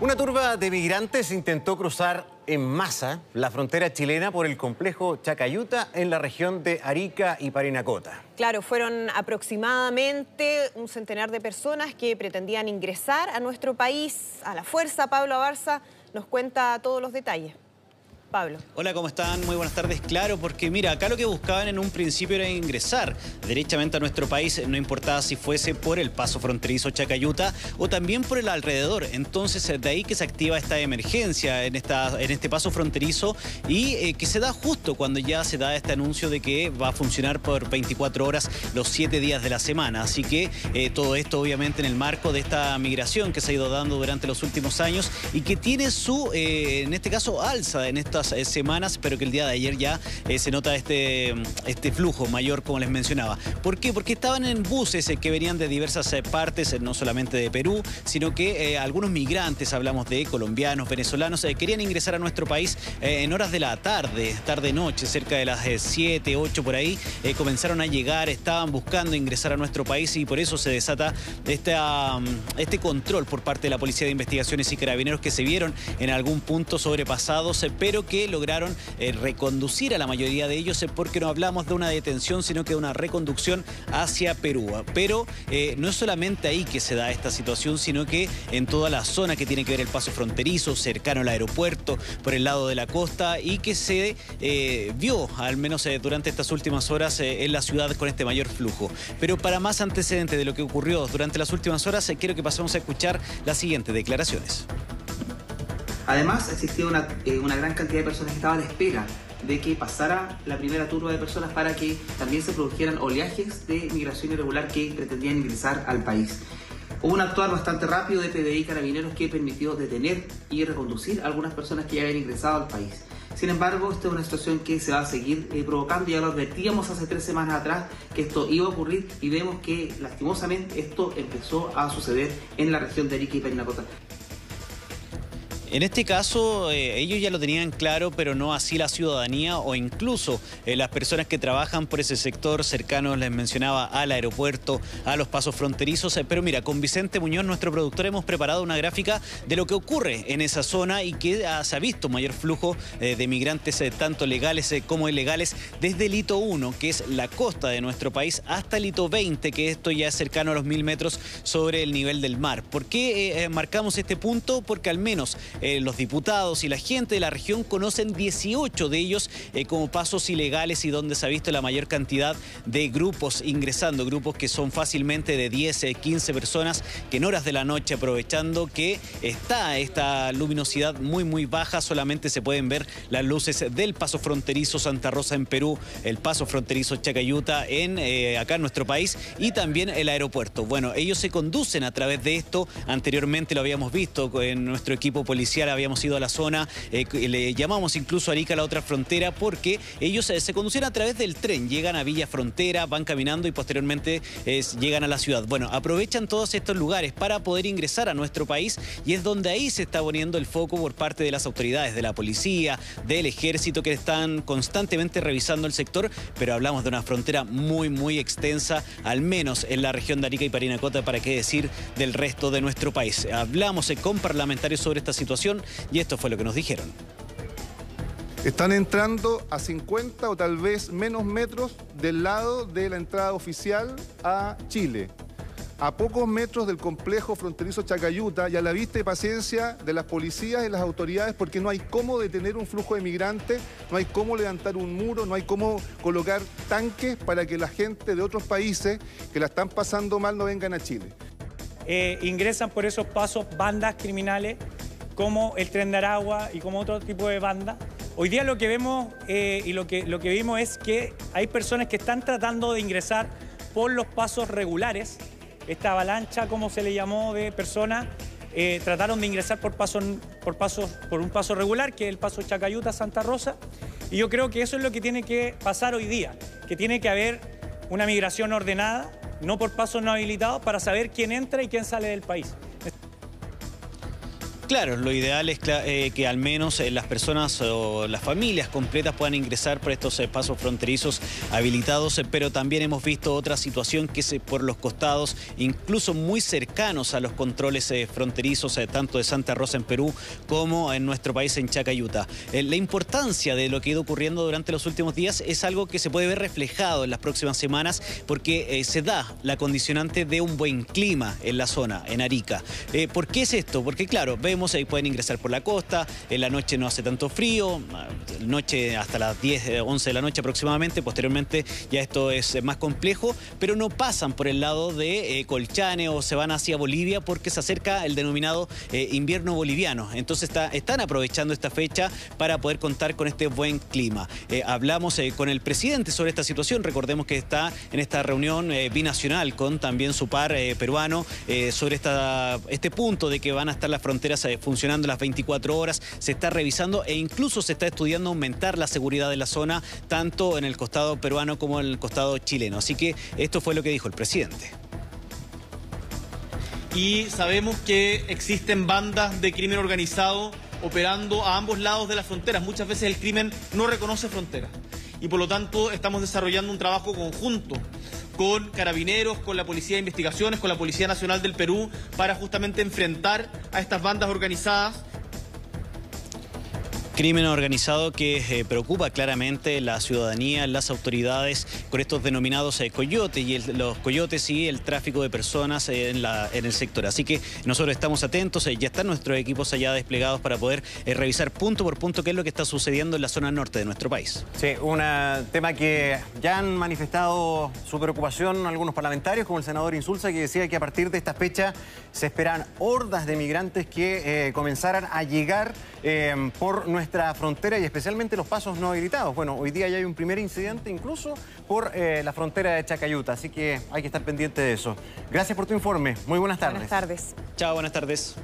Una turba de migrantes intentó cruzar en masa la frontera chilena por el complejo Chacayuta en la región de Arica y Parinacota. Claro, fueron aproximadamente un centenar de personas que pretendían ingresar a nuestro país a la fuerza. Pablo Abarza nos cuenta todos los detalles. Pablo. Hola, ¿cómo están? Muy buenas tardes. Claro, porque mira, acá lo que buscaban en un principio era ingresar derechamente a nuestro país, no importaba si fuese por el paso fronterizo Chacayuta o también por el alrededor. Entonces, de ahí que se activa esta emergencia en, esta, en este paso fronterizo y eh, que se da justo cuando ya se da este anuncio de que va a funcionar por 24 horas los 7 días de la semana. Así que eh, todo esto obviamente en el marco de esta migración que se ha ido dando durante los últimos años y que tiene su, eh, en este caso, alza en esta eh, semanas, pero que el día de ayer ya eh, se nota este, este flujo mayor, como les mencionaba. ¿Por qué? Porque estaban en buses eh, que venían de diversas partes, no solamente de Perú, sino que algunos migrantes, hablamos de colombianos, venezolanos, querían ingresar a nuestro país en horas de la tarde, tarde-noche, cerca de las 7, 8 por ahí, comenzaron a llegar, estaban buscando ingresar a nuestro país y por eso se desata esta, este control por parte de la Policía de Investigaciones y Carabineros que se vieron en algún punto sobrepasados, pero que lograron eh, reconducir a la mayoría de ellos eh, porque no hablamos de una detención, sino que de una reconducción hacia Perú. Pero eh, no es solamente ahí que se da esta situación, sino que en toda la zona que tiene que ver el paso fronterizo, cercano al aeropuerto, por el lado de la costa, y que se vio, al menos durante estas últimas horas, en la ciudad con este mayor flujo. Pero para más antecedentes de lo que ocurrió durante las últimas horas, quiero que pasemos a escuchar las siguientes declaraciones. Además, existía eh, una, gran cantidad de personas que estaban a la espera de que pasara la primera turba de personas para que también se produjeran oleajes de migración irregular que pretendían ingresar al país. Hubo un actuar bastante rápido de PDI Carabineros que permitió detener y reconducir a algunas personas que ya habían ingresado al país. Sin embargo, esta es una situación que se va a seguir eh, provocando. Ya lo advertíamos hace tres semanas atrás que esto iba a ocurrir y vemos que lastimosamente esto empezó a suceder en la región de Arica y Perinacota. En este caso, eh, ellos ya lo tenían claro, pero no así la ciudadanía o incluso eh, las personas que trabajan por ese sector cercano, les mencionaba, al aeropuerto, a los pasos fronterizos. Eh, pero mira, con Vicente Muñoz, nuestro productor, hemos preparado una gráfica de lo que ocurre en esa zona y que se ha visto mayor flujo de migrantes, tanto legales como ilegales, desde el hito 1, que es la costa de nuestro país, hasta el hito 20, que esto ya es cercano a los mil metros sobre el nivel del mar. ¿Por qué marcamos este punto? Porque al menos eh, los diputados y la gente de la región conocen 18 de ellos eh, como pasos ilegales y donde se ha visto la mayor cantidad de grupos ingresando, grupos que son fácilmente de 10, 15 eh, personas que en horas de la noche aprovechando que está esta luminosidad muy muy baja, solamente se pueden ver las luces del paso fronterizo Santa Rosa en Perú, el paso fronterizo Chacayuta en acá en nuestro país y también el aeropuerto. Bueno, ellos se conducen a través de esto, anteriormente lo habíamos visto en nuestro equipo policial habíamos ido a la zona, eh, le llamamos incluso a Arica la otra frontera porque ellos eh, se conducen a través del tren, llegan a Villa Frontera, van caminando y posteriormente llegan a la ciudad. Bueno, aprovechan todos estos lugares para poder ingresar a nuestro país y es donde ahí se está poniendo el foco por parte de las autoridades, de la policía, del ejército que están constantemente revisando el sector, pero hablamos de una frontera muy, muy extensa, al menos en la región de Arica y Parinacota, para qué decir del resto de nuestro país. Hablamos eh, con parlamentarios sobre esta situación y esto fue lo que nos dijeron. Están entrando a 50 o tal vez menos metros del lado de la entrada oficial a Chile, a pocos metros del complejo fronterizo Chacayuta y a la vista y paciencia de las policías y las autoridades porque no hay cómo detener un flujo de migrantes, no hay cómo levantar un muro, no hay cómo colocar tanques para que la gente de otros países que la están pasando mal no vengan a Chile. Eh, ingresan por esos pasos bandas criminales como el Tren de Aragua y como otro tipo de banda. Hoy día lo que vemos eh, y lo que, lo que vimos es que hay personas que están tratando de ingresar por los pasos regulares. Esta avalancha, como se le llamó, de personas, eh, trataron de ingresar por, paso, por, pasos, por un paso regular, que es el paso Chacayuta-Santa Rosa. Y yo creo que eso es lo que tiene que pasar hoy día, que tiene que haber una migración ordenada, no por pasos no habilitados, para saber quién entra y quién sale del país. Claro, lo ideal es eh, que al menos eh, las personas o las familias completas puedan ingresar por estos pasos fronterizos habilitados, pero también hemos visto otra situación que es por los costados, incluso muy cercanos a los controles fronterizos, tanto de Santa Rosa en Perú como en nuestro país en Chacayuta. la importancia de lo que ha ido ocurriendo durante los últimos días es algo que se puede ver reflejado en las próximas semanas porque se da la condicionante de un buen clima en la zona, en Arica. ¿Por qué es esto? Porque claro, vemos ahí pueden ingresar por la costa, en la noche no hace tanto frío, noche hasta las 10, 11 de la noche aproximadamente, posteriormente ya esto es más complejo, pero no pasan por el lado de eh, Colchane o se van hacia Bolivia porque se acerca el denominado eh, invierno boliviano. Entonces están aprovechando esta fecha para poder contar con este buen clima. Eh, hablamos con el presidente sobre esta situación, recordemos que está en esta reunión binacional con también su par peruano sobre esta, este punto de que van a estar las fronteras funcionando las 24 horas, se está revisando e incluso se está estudiando aumentar la seguridad de la zona, tanto en el costado peruano como en el costado chileno. Así que esto fue lo que dijo el presidente. Y sabemos que existen bandas de crimen organizado operando a ambos lados de las fronteras. Muchas veces el crimen no reconoce fronteras. Y por lo tanto estamos desarrollando un trabajo conjunto con carabineros, con la Policía de Investigaciones, con la Policía Nacional del Perú, para justamente enfrentar a estas bandas organizadas Crimen organizado que eh, preocupa claramente la ciudadanía, las autoridades con estos denominados eh, coyotes y los coyotes y el tráfico de personas en, en el sector. Así que nosotros estamos atentos, eh, ya están nuestros equipos allá desplegados para poder revisar punto por punto qué es lo que está sucediendo en la zona norte de nuestro país. Sí, un tema que ya han manifestado su preocupación algunos parlamentarios, como el senador Insulza, que decía que a partir de esta fecha se esperan hordas de migrantes que comenzaran a llegar por nuestra nuestra frontera y especialmente los pasos no habilitados. Bueno, hoy día ya hay un primer incidente incluso por eh, la frontera de Chacayuta, así que hay que estar pendiente de eso. Gracias por tu informe. Muy buenas tardes. Buenas tardes. Chao, buenas tardes.